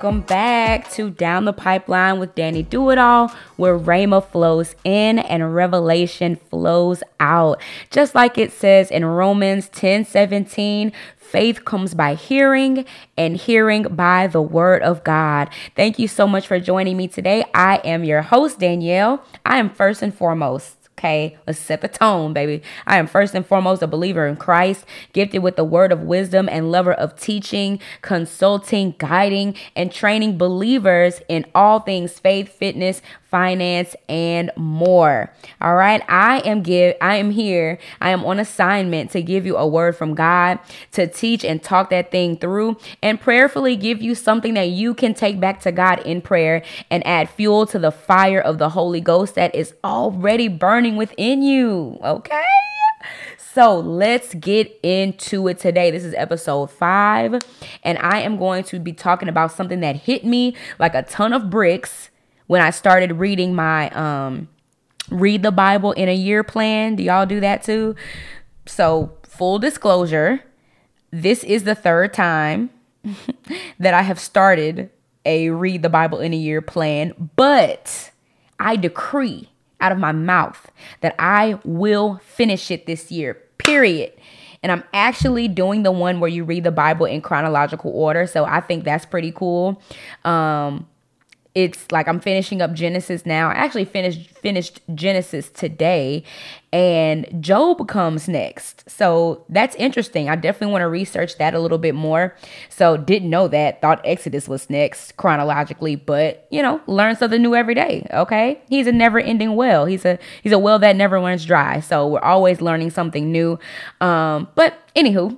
welcome back to Down the Pipeline with Danny Do It All, where Rhema flows in and revelation flows out. Just like it says in Romans 10 17, Faith comes by hearing, and hearing by the word of God. Thank you so much for joining me today. I am your host, Danielle. I am first and foremost Okay, let's set the tone, baby. I am first and foremost a believer in Christ, gifted with the word of wisdom and lover of teaching, consulting, guiding, and training believers in all things faith, fitness, finance, and more. All right. I am give I am here. I am on assignment to give you a word from God, to teach and talk that thing through, and prayerfully give you something that you can take back to God in prayer and add fuel to the fire of the Holy Ghost that is already burning within you. Okay. So let's get into it today. This is episode five, and I am going to be talking about something that hit me like a ton of bricks when I started reading my um read the Bible in a year plan. Do y'all do that too? So, full disclosure, this is the third time that I have started a read the Bible in a year plan, but I decree out of my mouth that I will finish it this year. Period. And I'm actually doing the one where you read the Bible in chronological order, so I think that's pretty cool. Um it's like I'm finishing up Genesis now. I actually finished finished Genesis today and Job comes next. So that's interesting. I definitely want to research that a little bit more. So didn't know that. Thought Exodus was next chronologically, but you know, learn something new every day, okay? He's a never-ending well. He's a he's a well that never runs dry. So we're always learning something new. Um but anywho,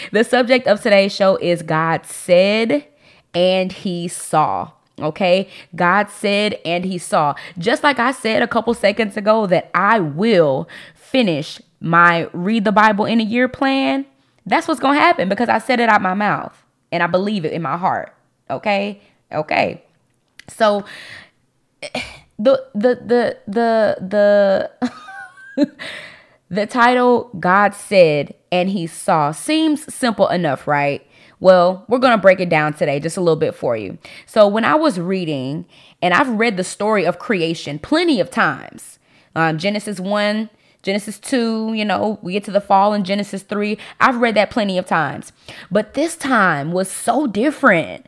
the subject of today's show is God said and he saw. Okay, God said and he saw. Just like I said a couple seconds ago that I will finish my read the Bible in a year plan. That's what's to happen because I said it out my mouth and I believe it in my heart. Okay? Okay. So the the the the the the title God said and he saw seems simple enough, right? Well, we're going to break it down today just a little bit for you. So, when I was reading, and I've read the story of creation plenty of times um, Genesis 1, Genesis 2, you know, we get to the fall in Genesis 3. I've read that plenty of times. But this time was so different.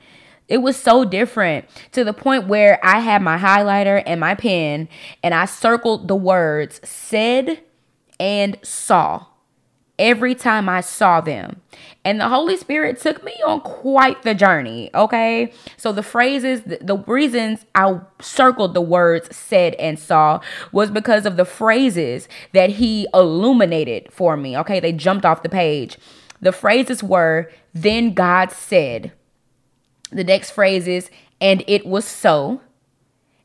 It was so different to the point where I had my highlighter and my pen and I circled the words said and saw every time I saw them. And the Holy Spirit took me on quite the journey, okay? So the phrases, the, reasons I circled the words said and saw was because of the phrases that he illuminated for me, okay? They jumped off the page. The phrases were, then God said. The next phrase is, and it was so.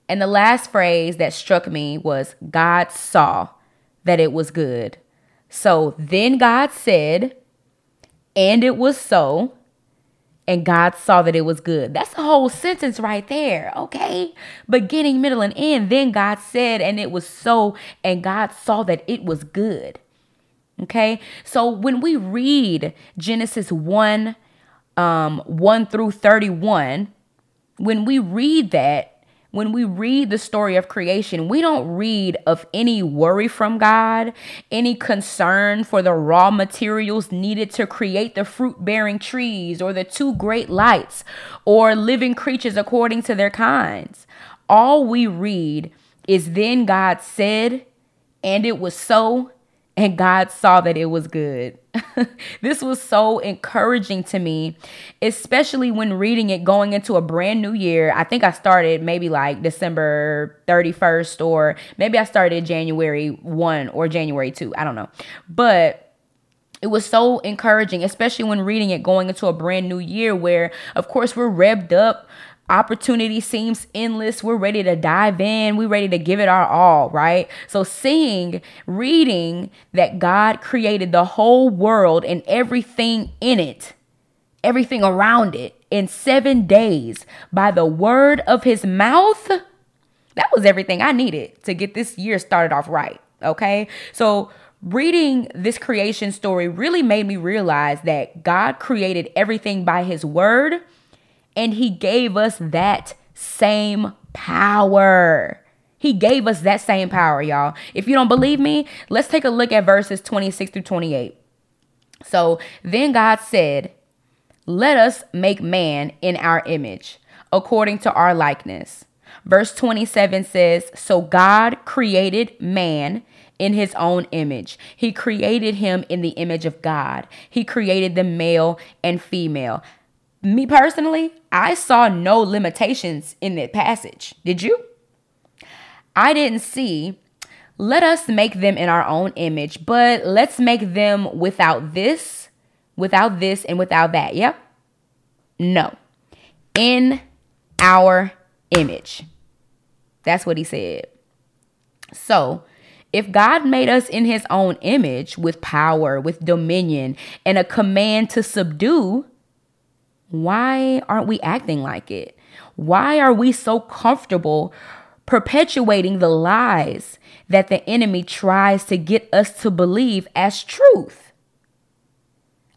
And the last phrase that struck me was, God saw that it was good. So then God said, and it was so, and God saw that it was good. That's the whole sentence right there, okay? Beginning, middle, and end. Then God said, and it was so, and God saw that it was good. Okay? So when we read Genesis 1, um, 1 through 31, when we read that, when we read the story of creation, we don't read of any worry from God, any concern for the raw materials needed to create the fruit bearing trees or the two great lights or living creatures according to their kinds. All we read is then God said, and it was so, and God saw that it was good. this was so encouraging to me, especially when reading it going into a brand new year. I think I started maybe like December 31st, or maybe I started January 1 or January 2. I don't know. But it was so encouraging, especially when reading it going into a brand new year where, of course, we're revved up opportunity seems endless. We're ready to dive in. We're ready to give it our all, right? So, seeing, reading that God created the whole world and everything in it, everything around it in seven days by the word of his mouth, that was everything I needed to get this year started off right, okay? So, reading this creation story really made me realize that God created everything by his word And he gave us that same power. He gave us that same power, y'all. If you don't believe me, let's take a look at verses 26 through 28. So then God said, Let us make man in our image, according to our likeness. Verse 27 says, So God created man in his own image. He created him in the image of God. He created the male and female. Me personally, I saw no limitations in that passage. Did you? I didn't see, let us make them in our own image, but let's make them without this, without this, and without that. Yep. No. In our image. That's what he said. So, if God made us in his own image with power, with dominion, and a command to subdue, why aren't we acting like it? Why are we so comfortable perpetuating the lies that the enemy tries to get us to believe as truth?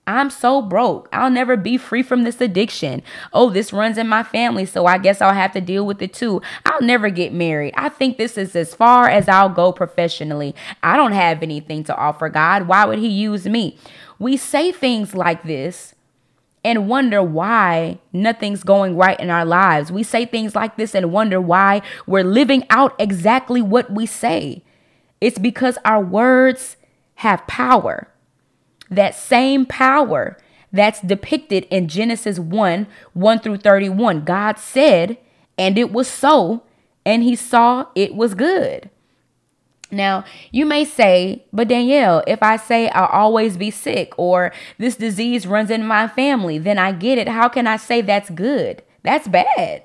I'm so broke. I'll never be free from this addiction. Oh, this runs in my family, so I guess I'll have to deal with it too. I'll never get married. I think this is as far as I'll go professionally. I don't have anything to offer God. Why would He use me? We say things like this and wonder why nothing's going right in our lives. We say things like this and wonder why we're living out exactly what we say. It's because our words have power that same power that's depicted in Genesis 1 1 through 31. God said, and it was so, and he saw it was good. Now, you may say, but Danielle, if I say I'll always be sick or this disease runs in my family, then I get it. How can I say that's good? That's bad.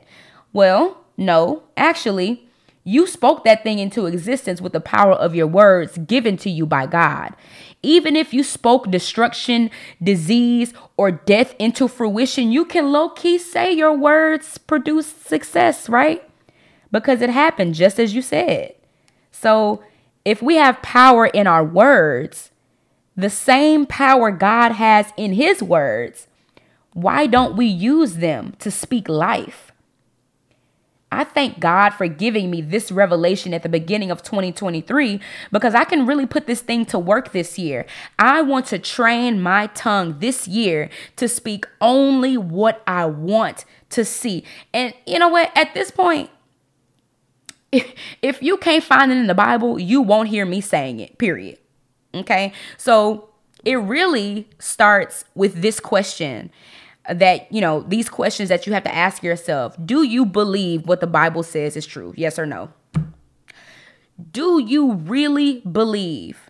Well, no, actually, you spoke that thing into existence with the power of your words given to you by God. Even if you spoke destruction, disease, or death into fruition, you can low key say your words produce success, right? Because it happened just as you said. So if we have power in our words, the same power God has in his words, why don't we use them to speak life? I thank God for giving me this revelation at the beginning of 2023 because I can really put this thing to work this year. I want to train my tongue this year to speak only what I want to see. And you know what? At this point, if, you can't find it in the Bible, you won't hear me saying it, period. Okay? So it really starts with this question that, you know, these questions that you have to ask yourself. Do you believe what the Bible says is true? Yes or no? Do you really believe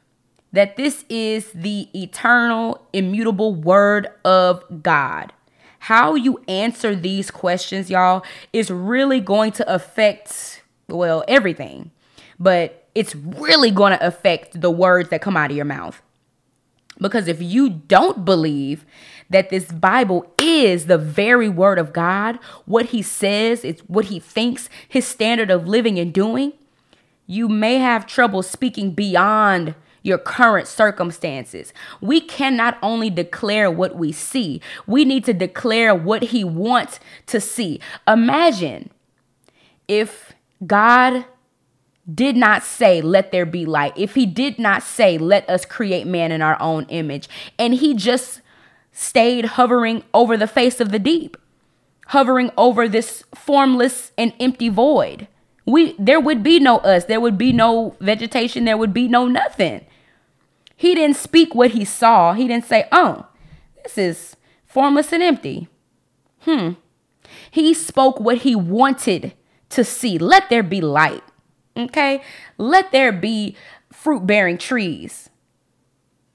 that this is the eternal, immutable word of God? How you answer these questions, y'all, is really going to affect, well, everything. But it's really going to affect the words that come out of your mouth. Because if you don't believe that this Bible is the very word of God, what he says, it's what he thinks, his standard of living and doing, you may have trouble speaking beyond your current circumstances. We cannot only declare what we see, we need to declare what he wants to see. Imagine if God did not say, Let there be light, if he did not say, Let us create man in our own image, and he just stayed hovering over the face of the deep, hovering over this formless and empty void. We there would be no us, there would be no vegetation, there would be no nothing. He didn't speak what he saw. He didn't say, "Oh, this is formless and empty." Hmm. He spoke what he wanted to see. Let there be light. Okay? Let there be fruit bearing trees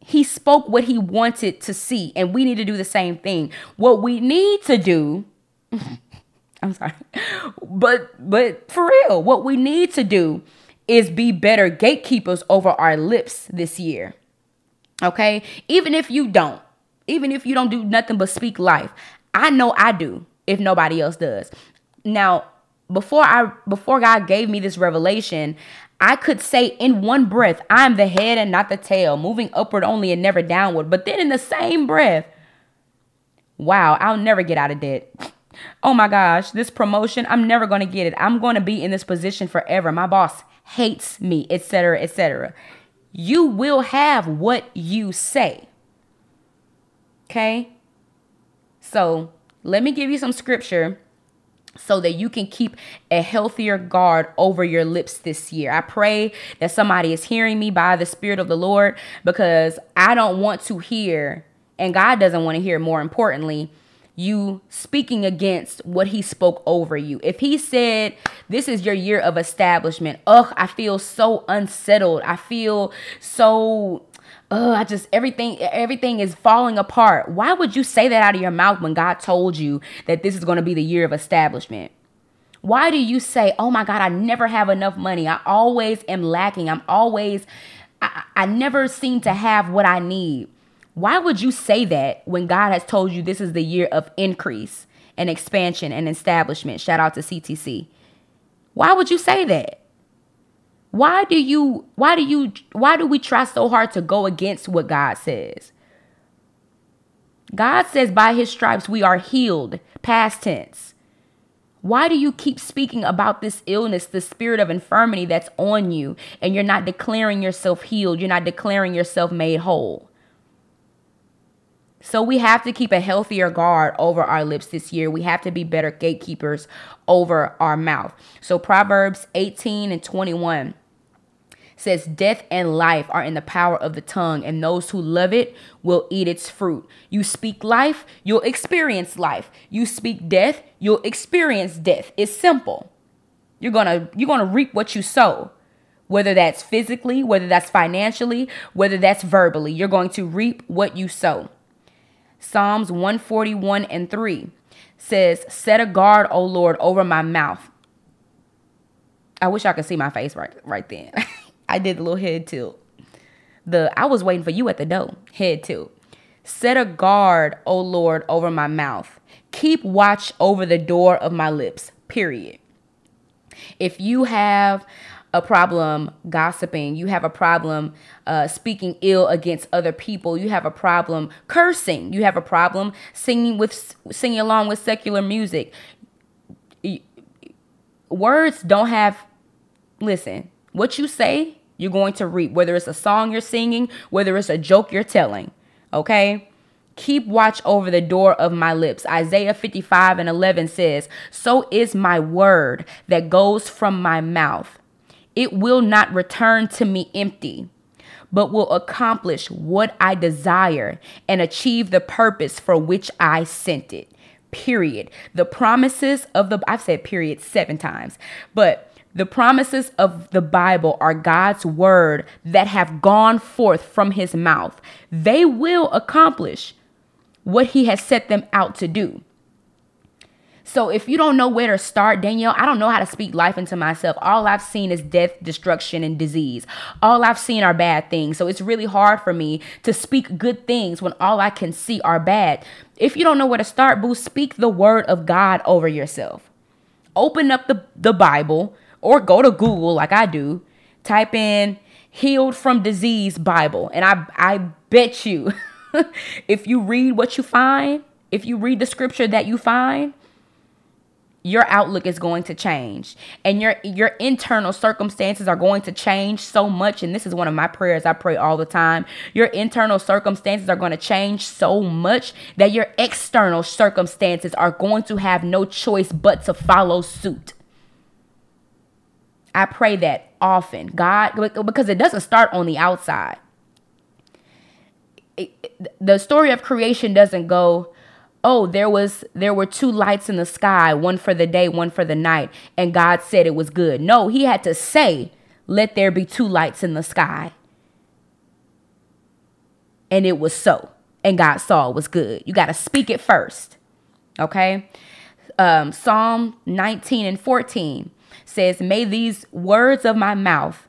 he spoke what he wanted to see and we need to do the same thing what we need to do i'm sorry but but for real what we need to do is be better gatekeepers over our lips this year okay even if you don't even if you don't do nothing but speak life i know i do if nobody else does now before i before god gave me this revelation I could say in one breath, I'm the head and not the tail, moving upward only and never downward. But then in the same breath, wow, I'll never get out of debt. oh my gosh, this promotion, I'm never going to get it. I'm going to be in this position forever. My boss hates me, etc., etc. You will have what you say. Okay? So, let me give you some scripture so that you can keep a healthier guard over your lips this year. I pray that somebody is hearing me by the Spirit of the Lord because I don't want to hear, and God doesn't want to hear, more importantly, you speaking against what he spoke over you. If he said, This is your year of establishment, ugh, I feel so unsettled. I feel so oh, I just everything everything is falling apart. Why would you say that out of your mouth when God told you that this is going to be the year of establishment? Why do you say, "Oh my God, I never have enough money. I always am lacking. I'm always I, I never seem to have what I need." Why would you say that when God has told you this is the year of increase and expansion and establishment? Shout out to CTC. Why would you say that? Why do you why do you why do we try so hard to go against what God says? God says by his stripes we are healed, past tense. Why do you keep speaking about this illness, the spirit of infirmity that's on you, and you're not declaring yourself healed? You're not declaring yourself made whole. So we have to keep a healthier guard over our lips this year. We have to be better gatekeepers over our mouth. So Proverbs 18 and 21 says death and life are in the power of the tongue and those who love it will eat its fruit. You speak life you'll experience life. You speak death you'll experience death. It's simple. You're gonna you're gonna reap what you sow whether that's physically whether that's financially whether that's verbally. You're going to reap what you sow. Psalms 141 and 3 says set a guard o lord over my mouth. I wish i could see my face right right then I did the little head tilt. The I was waiting for you at the door. Head tilt. Set a guard, O Lord, over my mouth. Keep watch over the door of my lips. Period. If you have a problem gossiping, you have a problem uh, speaking ill against other people, you have a problem cursing, you have a problem singing with singing along with secular music. Words don't have. Listen, what you say, you're going to reap, whether it's a song you're singing, whether it's a joke you're telling. Okay? Keep watch over the door of my lips. Isaiah 55 and 11 says, So is my word that goes from my mouth. It will not return to me empty, but will accomplish what I desire and achieve the purpose for which I sent it. Period. The promises of the, I've said period seven times, but the promises of the Bible are God's word that have gone forth from his mouth. They will accomplish what he has set them out to do. So if you don't know where to start, Danielle, I don't know how to speak life into myself. All I've seen is death, destruction, and disease. All I've seen are bad things. So it's really hard for me to speak good things when all I can see are bad. If you don't know where to start, boo, speak the word of God over yourself. Open up the, the Bible or go to Google like I do, type in healed from disease Bible. And I I bet you if you read what you find, if you read the scripture that you find, your outlook is going to change and your your internal circumstances are going to change so much and this is one of my prayers I pray all the time your internal circumstances are going to change so much that your external circumstances are going to have no choice but to follow suit I pray that often. God, because it doesn't start on the outside. It, the story of creation doesn't go, oh, there was there were two lights in the sky, one for the day, one for the night, and God said it was good. No, he had to say, let there be two lights in the sky. And it was so. And God saw it was good. You got to speak it first. Okay? Um, Psalm 19 and 14 says, May these words of my mouth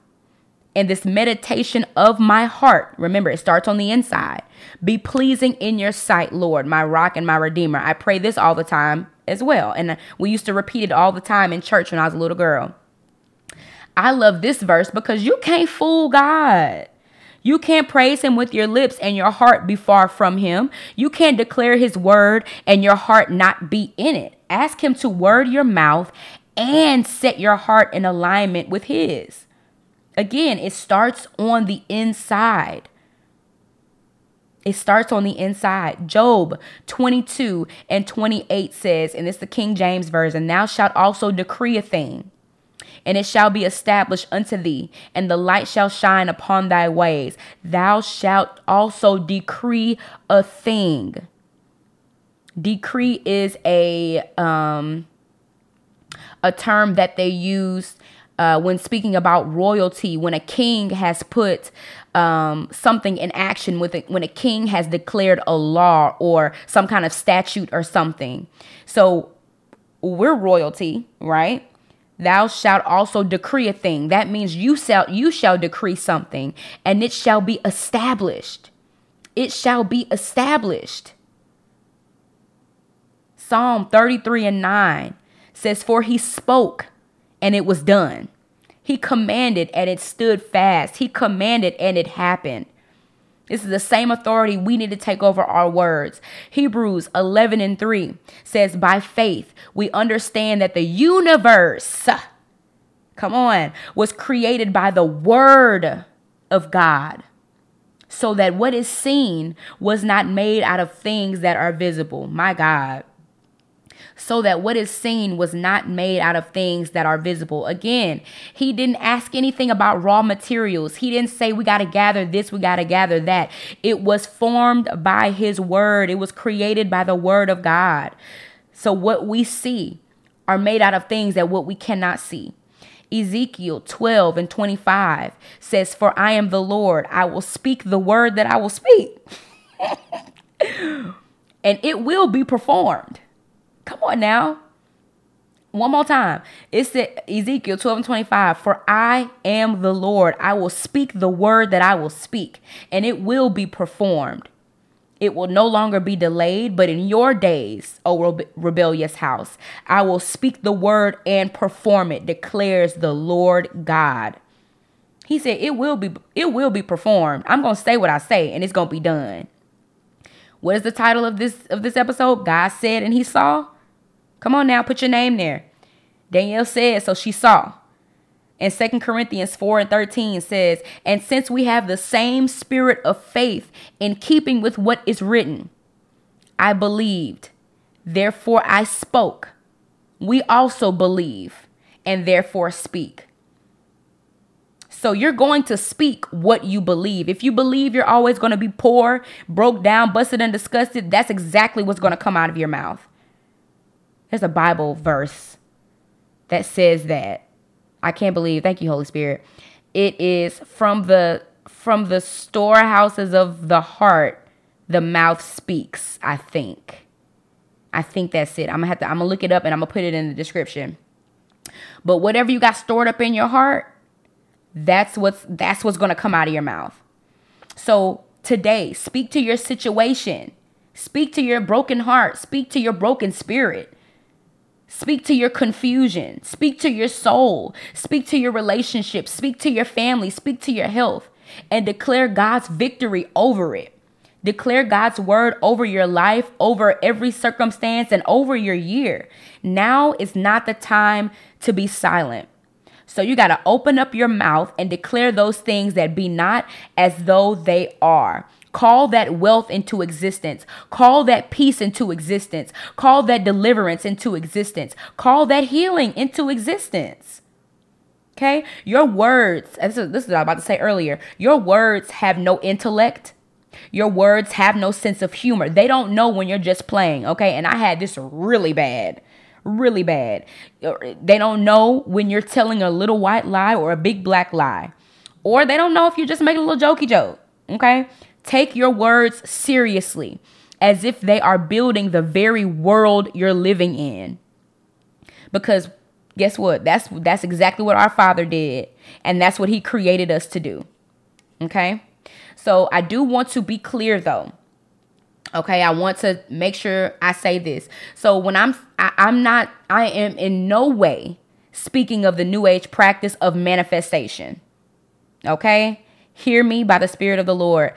and this meditation of my heart, remember, it starts on the inside, be pleasing in your sight, Lord, my rock and my redeemer. I pray this all the time as well. And we used to repeat it all the time in church when I was a little girl. I love this verse because you can't fool God. You can't praise him with your lips and your heart be far from him. You can't declare his word and your heart not be in it. ask him to word your mouth and set your heart in alignment with his. Again, it starts on the inside. It starts on the inside. Job 22 and 28 says, and it's the King James Version, Thou shalt also decree a thing, and it shall be established unto thee, and the light shall shine upon thy ways. Thou shalt also decree a thing. Decree is a um a term that they use uh, when speaking about royalty, when a king has put um, something in action, with it, when a king has declared a law or some kind of statute or something. So we're royalty, right? Thou shalt also decree a thing. That means you shall you shall decree something, and it shall be established. It shall be established. Psalm 33 and 9 says, For he spoke and it was done. He commanded and it stood fast. He commanded and it happened. This is the same authority we need to take over our words. Hebrews 11 and 3 says, By faith, we understand that the universe, come on, was created by the word of God, so that what is seen was not made out of things that are visible. My God so that what is seen was not made out of things that are visible. Again, he didn't ask anything about raw materials. He didn't say, we got to gather this, we got to gather that. It was formed by his word, it was created by the word of God. So what we see are made out of things that what we cannot see. Ezekiel 12 and 25 says, For I am the Lord, I will speak the word that I will speak. and it will be performed. Come on now. One more time. It's Ezekiel 12 and 25. For I am the Lord. I will speak the word that I will speak, and it will be performed. It will no longer be delayed, but in your days, O rebellious house, I will speak the word and perform it, declares the Lord God. He said it will be it will be performed. I'm to say what I say and it's to be done. What is the title of this of this episode? God said and he saw. Come on now, put your name there. Danielle said, so she saw. And Second Corinthians 4 and 13 says, And since we have the same spirit of faith in keeping with what is written, I believed, therefore I spoke. We also believe, and therefore speak. So you're going to speak what you believe. If you believe you're always going to be poor, broke down, busted, and disgusted, that's exactly what's going to come out of your mouth. There's a Bible verse that says that. I can't believe. Thank you, Holy Spirit. It is from the from the storehouses of the heart, the mouth speaks, I think. I think that's it. I'm gonna have to I'm gonna look it up and I'm gonna put it in the description. But whatever you got stored up in your heart, that's what's that's what's gonna come out of your mouth. So today, speak to your situation. Speak to your broken heart. Speak to your broken spirit. Speak to your confusion. Speak to your soul. Speak to your relationship. Speak to your family. Speak to your health and declare God's victory over it. Declare God's word over your life, over every circumstance, and over your year. Now is not the time to be silent. So you got to open up your mouth and declare those things that be not as though they are. Call that wealth into existence. Call that peace into existence. Call that deliverance into existence. Call that healing into existence. Okay? Your words, this is, this is what I was about to say earlier. Your words have no intellect. Your words have no sense of humor. They don't know when you're just playing. Okay? And I had this really bad really bad. They don't know when you're telling a little white lie or a big black lie. Or they don't know if you're just making a little jokey joke. Okay? Take your words seriously as if they are building the very world you're living in. Because guess what? That's that's exactly what our father did and that's what he created us to do. Okay? So I do want to be clear though. Okay, I want to make sure I say this. So when I'm I, I'm not I am in no way speaking of the new age practice of manifestation. Okay? Hear me by the spirit of the Lord.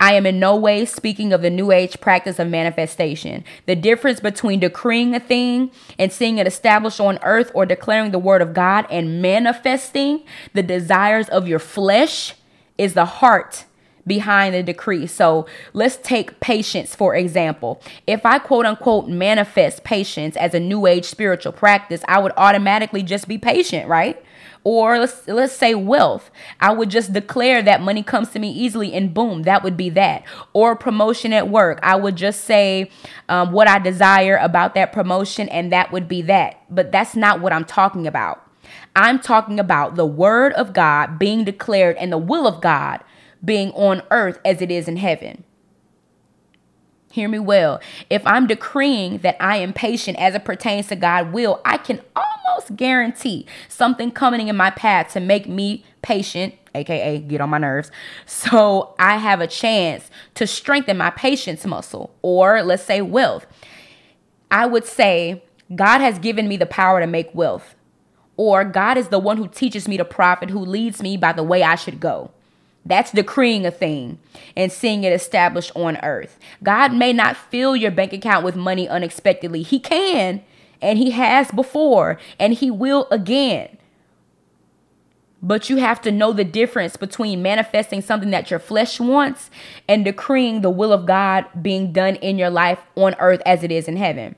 I am in no way speaking of the New Age practice of manifestation. The difference between decreeing a thing and seeing it established on earth or declaring the word of God and manifesting the desires of your flesh is the heart behind the decree. So let's take patience, for example. If I quote unquote manifest patience as a new age spiritual practice, I would automatically just be patient, right? Or let's let's say wealth. I would just declare that money comes to me easily, and boom, that would be that. Or promotion at work. I would just say um, what I desire about that promotion, and that would be that. But that's not what I'm talking about. I'm talking about the word of God being declared and the will of God being on earth as it is in heaven. Hear me well. If I'm decreeing that I am patient as it pertains to God will, I can almost guarantee something coming in my path to make me patient, aka get on my nerves. So I have a chance to strengthen my patience muscle, or let's say wealth. I would say God has given me the power to make wealth, or God is the one who teaches me to profit, who leads me by the way I should go. That's decreeing a thing and seeing it established on earth. God may not fill your bank account with money unexpectedly. He can, and He has before, and He will again. But you have to know the difference between manifesting something that your flesh wants and decreeing the will of God being done in your life on earth as it is in heaven.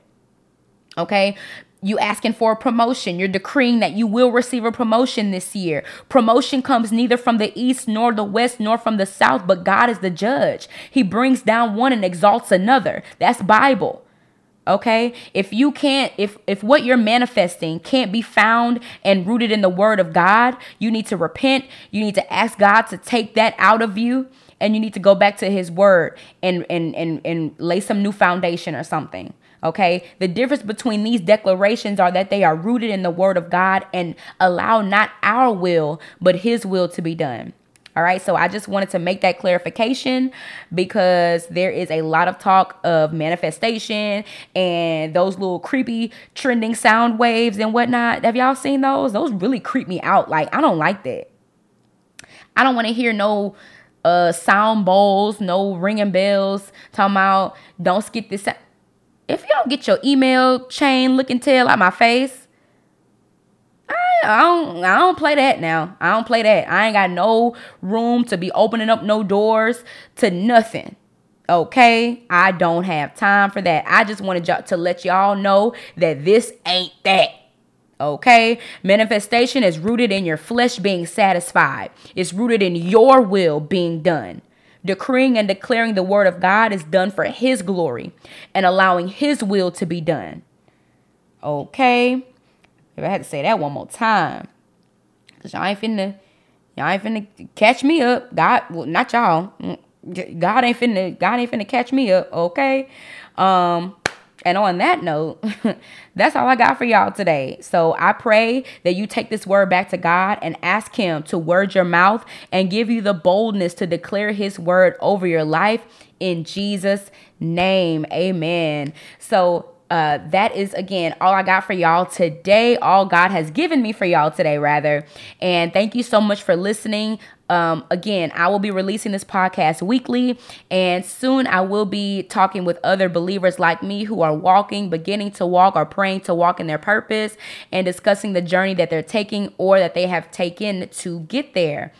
Okay? You asking for a promotion. You're decreeing that you will receive a promotion this year. Promotion comes neither from the east nor the west nor from the south, but God is the judge. He brings down one and exalts another. That's Bible. Okay? If you can't if if what you're manifesting can't be found and rooted in the word of God, you need to repent. You need to ask God to take that out of you and you need to go back to his word and and and and lay some new foundation or something. Okay. The difference between these declarations are that they are rooted in the word of God and allow not our will, but his will to be done. All right, so I just wanted to make that clarification because there is a lot of talk of manifestation and those little creepy trending sound waves and whatnot. Have y'all seen those? Those really creep me out. Like, I don't like that. I don't want to hear no uh sound bowls, no ringing bells talking about don't skip this if you don't get your email chain looking tail out my face, I, I don't I don't play that now. I don't play that. I ain't got no room to be opening up no doors to nothing. Okay, I don't have time for that. I just wanted y'all to let y'all know that this ain't that. Okay, manifestation is rooted in your flesh being satisfied, it's rooted in your will being done. Decreeing and declaring the word of God is done for his glory and allowing his will to be done. Okay. If I had to say that one more time. Cause y'all ain't finna y'all ain't finna catch me up. God well not y'all. Mm, God ain't finna God ain't finna catch me up, okay? Um and on that note, that's all I got for y'all today. So I pray that you take this word back to God and ask Him to word your mouth and give you the boldness to declare His word over your life in Jesus' name. Amen. So uh, that is again all I got for y'all today. All God has given me for y'all today, rather. And thank you so much for listening. Um, again, I will be releasing this podcast weekly, and soon I will be talking with other believers like me who are walking, beginning to walk, or praying to walk in their purpose, and discussing the journey that they're taking or that they have taken to get there.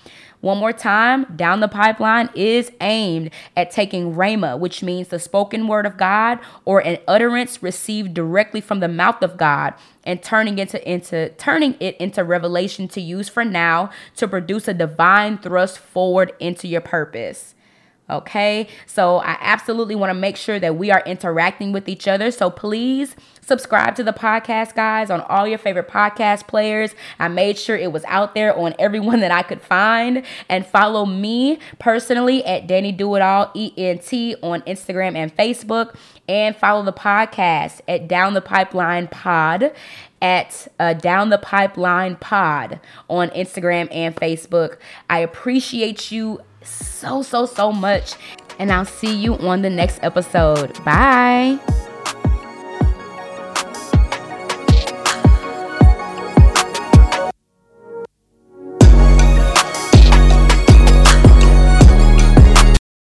One more time, down the pipeline is aimed at taking Rhema, which means the spoken word of God or an utterance received directly from the mouth of God, and turning it into, into turning it into revelation to use for now to produce a divine thrust forward into your purpose. Okay, so I absolutely want to make sure that we are interacting with each other. So please subscribe to the podcast, guys, on all your favorite podcast players. I made sure it was out there on everyone that I could find. And follow me personally at Danny Do It All ENT on Instagram and Facebook. And follow the podcast at Down the Pipeline Pod at uh, Down the Pipeline Pod on Instagram and Facebook. I appreciate you so, so, so much. And I'll see you on the next episode. Bye.